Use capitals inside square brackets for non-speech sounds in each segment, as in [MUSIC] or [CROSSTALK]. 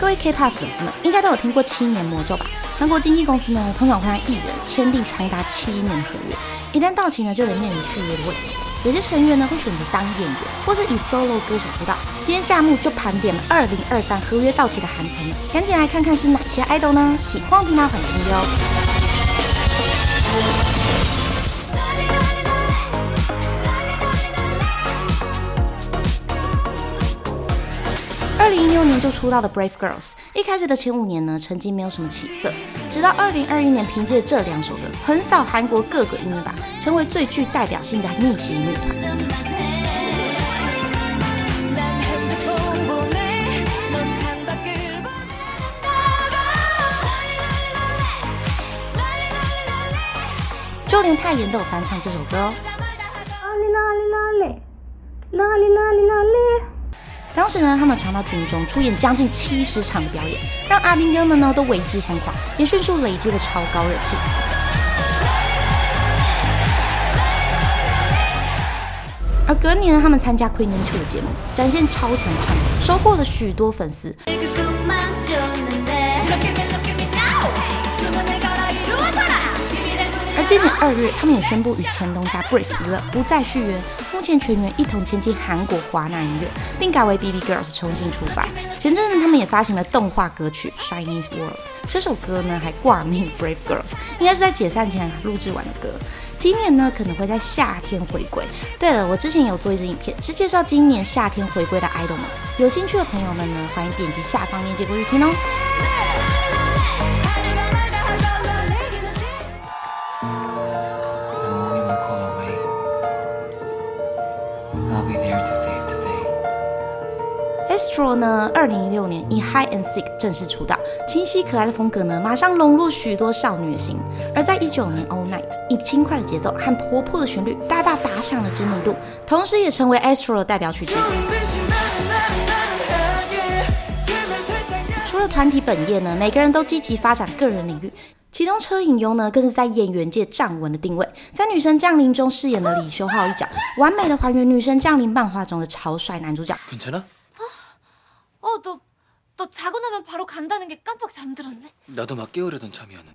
各位 K-pop 粉丝们应该都有听过七年魔咒吧？韩国经纪公司呢，通常会让艺人签订长达七年的合约，一旦到期呢，就得面临续约的问题。有些成员呢会选择当演员，或是以 solo 歌手出道。今天夏目就盘点了二零二三合约到期的韩团们，赶紧来看看是哪些 idol 呢？喜欢听吗？欢迎听哟。就出道的 Brave Girls，一开始的前五年呢，成绩没有什么起色，直到二零二一年凭借这两首歌横扫韩国各个音乐榜，成为最具代表性的逆袭女团。就连泰妍都有翻唱这首歌。当时呢，他们常到军中出演将近七十场的表演，让阿兵哥们呢都为之疯狂，也迅速累积了超高人气。而隔年，他们参加《Queen Two》的节目，展现超强唱功，收获了许多粉丝。今年二月，他们也宣布与前东家 Brave 娱乐不再续约，目前全员一同前进韩国华纳音乐，并改为 BB Girls 重新出发。前阵子他们也发行了动画歌曲《Chinese World》，这首歌呢还挂名 Brave Girls，应该是在解散前录制完的歌。今年呢可能会在夏天回归。对了，我之前有做一支影片，是介绍今年夏天回归的 idol 们，有兴趣的朋友们呢，欢迎点击下方链接过去听哦。Astro 呢，二零一六年以 High and Sick 正式出道，清晰可爱的风格呢，马上笼络许多少女的心。而在一九年 All Night 以轻快的节奏和活泼的旋律，大大打响了知名度，同时也成为 Astro 的代表曲之一。除了团体本业呢，每个人都积极发展个人领域，其中车影优呢，更是在演员界站稳了定位，在《女神降临》中饰演了李修浩一角，完美的还原《女神降临》漫画中的超帅男主角。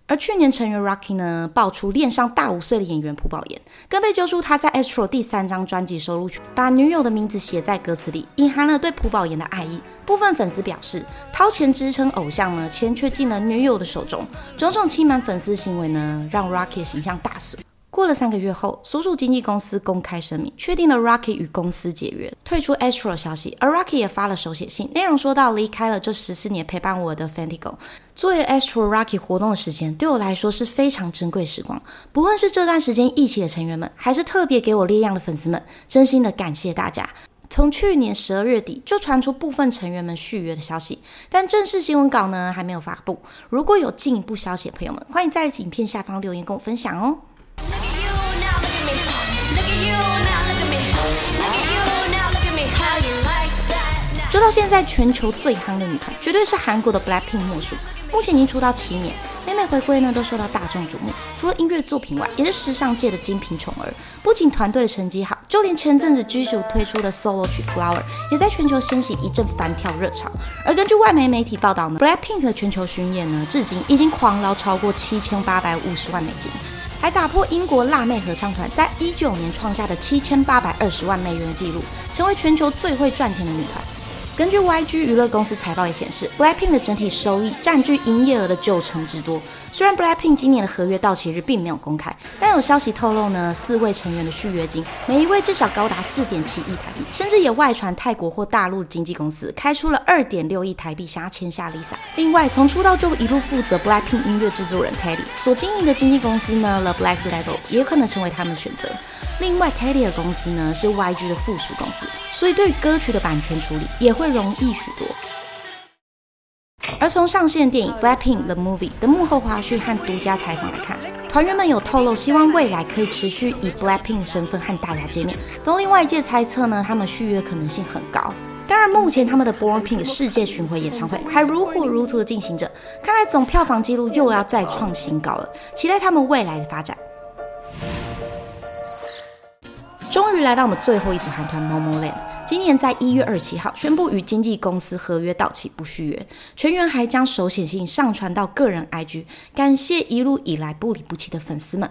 而去年成员 Rocky 呢，爆出恋上大五岁的演员朴宝妍，更被揪出他在 Astro 第三张专辑收录曲，把女友的名字写在歌词里，隐含了对朴宝妍的爱意。部分粉丝表示，掏钱支撑偶像呢，钱却进了女友的手中，种种欺瞒粉丝行为呢，让 Rocky 形象大损。过了三个月后，所属经纪公司公开声明，确定了 Rocky 与公司解约，退出 Astro 消息。而 Rocky 也发了手写信，内容说到离开了这十四年陪伴我的 Fantigo。作为 Astro Rocky 活动的时间，对我来说是非常珍贵时光。不论是这段时间一起的成员们，还是特别给我力量的粉丝们，真心的感谢大家。从去年十二月底就传出部分成员们续约的消息，但正式新闻稿呢还没有发布。如果有进一步消息的朋友们，欢迎在影片下方留言跟我分享哦。说到现在，全球最夯的女团绝对是韩国的 Blackpink 莫属。目前已经出道七年，每每回归呢都受到大众瞩目。除了音乐作品外，也是时尚界的精品宠儿。不仅团队的成绩好，就连前阵子 G 组推出的 solo 曲 Flower 也在全球掀起一阵翻跳热潮。而根据外媒媒体报道呢，Blackpink 的全球巡演呢，至今已经狂捞超过七千八百五十万美金。还打破英国辣妹合唱团在一九年创下的七千八百二十万美元的记录，成为全球最会赚钱的女团。根据 YG 娱乐公司财报也显示，Blackpink 的整体收益占据营业额的九成之多。虽然 Blackpink 今年的合约到期日并没有公开，但有消息透露呢，四位成员的续约金每一位至少高达四点七亿台币，甚至也外传泰国或大陆经纪公司开出了二点六亿台币想要签下 Lisa。另外，从出道就一路负责 Blackpink 音乐制作人 Teddy 所经营的经纪公司呢，The Black Label 也可能成为他们的选择。另外，Teddy 的公司呢是 YG 的附属公司，所以对于歌曲的版权处理也会容易许多。而从上线电影《Blackpink the Movie》的幕后花絮和独家采访来看，团员们有透露希望未来可以持续以 Blackpink 身份和大家见面。都令外界猜测呢，他们续约可能性很高。当然，目前他们的 Born Pink 世界巡回演唱会还如火如荼的进行着，看来总票房纪录又要再创新高了。期待他们未来的发展。终于来到我们最后一组韩团 Momoland，今年在一月二十七号宣布与经纪公司合约到期不续约，全员还将手写信上传到个人 IG，感谢一路以来不离不弃的粉丝们。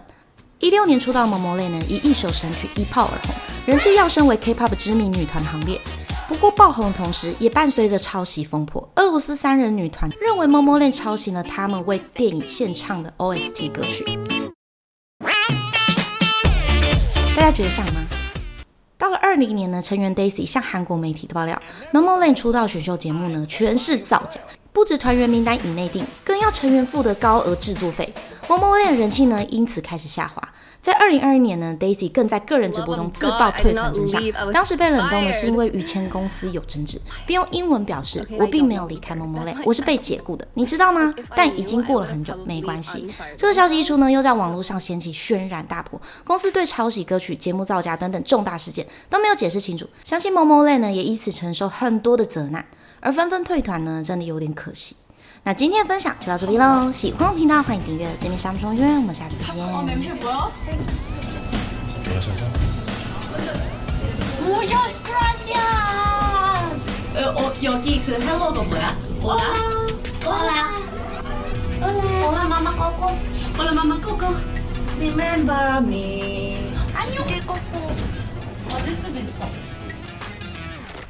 一六年出道的 momole 呢，以一首神曲一炮而红，人气跃升为 K-pop 知名女团行列。不过爆红的同时，也伴随着抄袭风波。俄罗斯三人女团认为 momole 抄袭了他们为电影献唱的 OST 歌曲。大家觉得像吗？到了二零年呢，成员 Daisy 向韩国媒体的爆料，Momo Lane 出道选秀节目呢全是造假，不止团员名单已内定，更要成员付的高额制作费。Momoland 人气呢因此开始下滑。在二零二一年呢，Daisy 更在个人直播中自曝退团真相。当时被冷冻的是因为与前公司有争执，[LAUGHS] 并用英文表示：“我并没有离开 Momoland，我是被解雇的，你知道吗？” [LAUGHS] 但已经过了很久，没关系。这个消息一出呢，又在网络上掀起轩然大波。公司对抄袭歌曲、节目造假等等重大事件都没有解释清楚，相信 Momoland 呢也因此承受很多的责难，而纷纷退团呢，真的有点可惜。那今天的分享就到这边喽，喜欢频道欢迎订阅，见面下不中约，我们下次见。뭐야스트라니아어어여기그헬로가뭐야올라올라올라마마꼬꼬올라마마꼬꼬 Remember me. 안녕 꼬꼬. 맞을 수도 있어